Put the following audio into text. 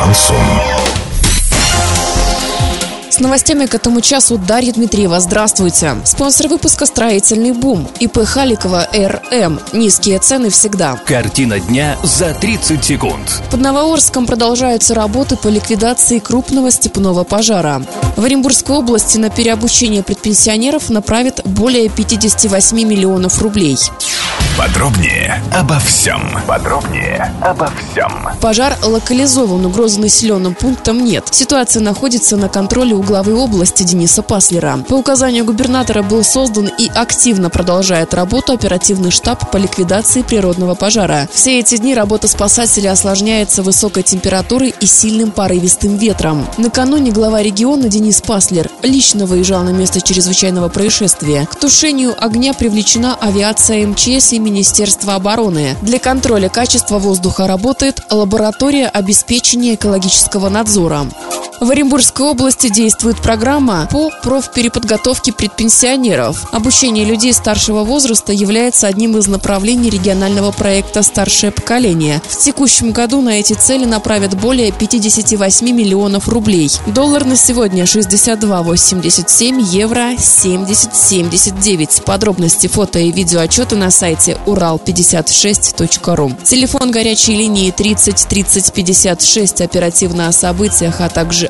Шансон. С новостями к этому часу Дарья Дмитриева. Здравствуйте. Спонсор выпуска «Строительный бум». ИП Халикова РМ. Низкие цены всегда. Картина дня за 30 секунд. Под Новоорском продолжаются работы по ликвидации крупного степного пожара. В Оренбургской области на переобучение предпенсионеров направят более 58 миллионов рублей. Подробнее обо всем. Подробнее обо всем. Пожар локализован, угрозы населенным пунктам нет. Ситуация находится на контроле у главы области Дениса Паслера. По указанию губернатора был создан и активно продолжает работу оперативный штаб по ликвидации природного пожара. Все эти дни работа спасателей осложняется высокой температурой и сильным порывистым ветром. Накануне глава региона Денис Паслер лично выезжал на место чрезвычайного происшествия. К тушению огня привлечена авиация МЧС и Министерства обороны. Для контроля качества воздуха работает лаборатория обеспечения экологического надзора. В Оренбургской области действует программа по профпереподготовке предпенсионеров. Обучение людей старшего возраста является одним из направлений регионального проекта «Старшее поколение». В текущем году на эти цели направят более 58 миллионов рублей. Доллар на сегодня 62,87, евро 70,79. Подробности фото и видеоотчеты на сайте урал56.ру. Телефон горячей линии 30 30 56 оперативно о событиях, а также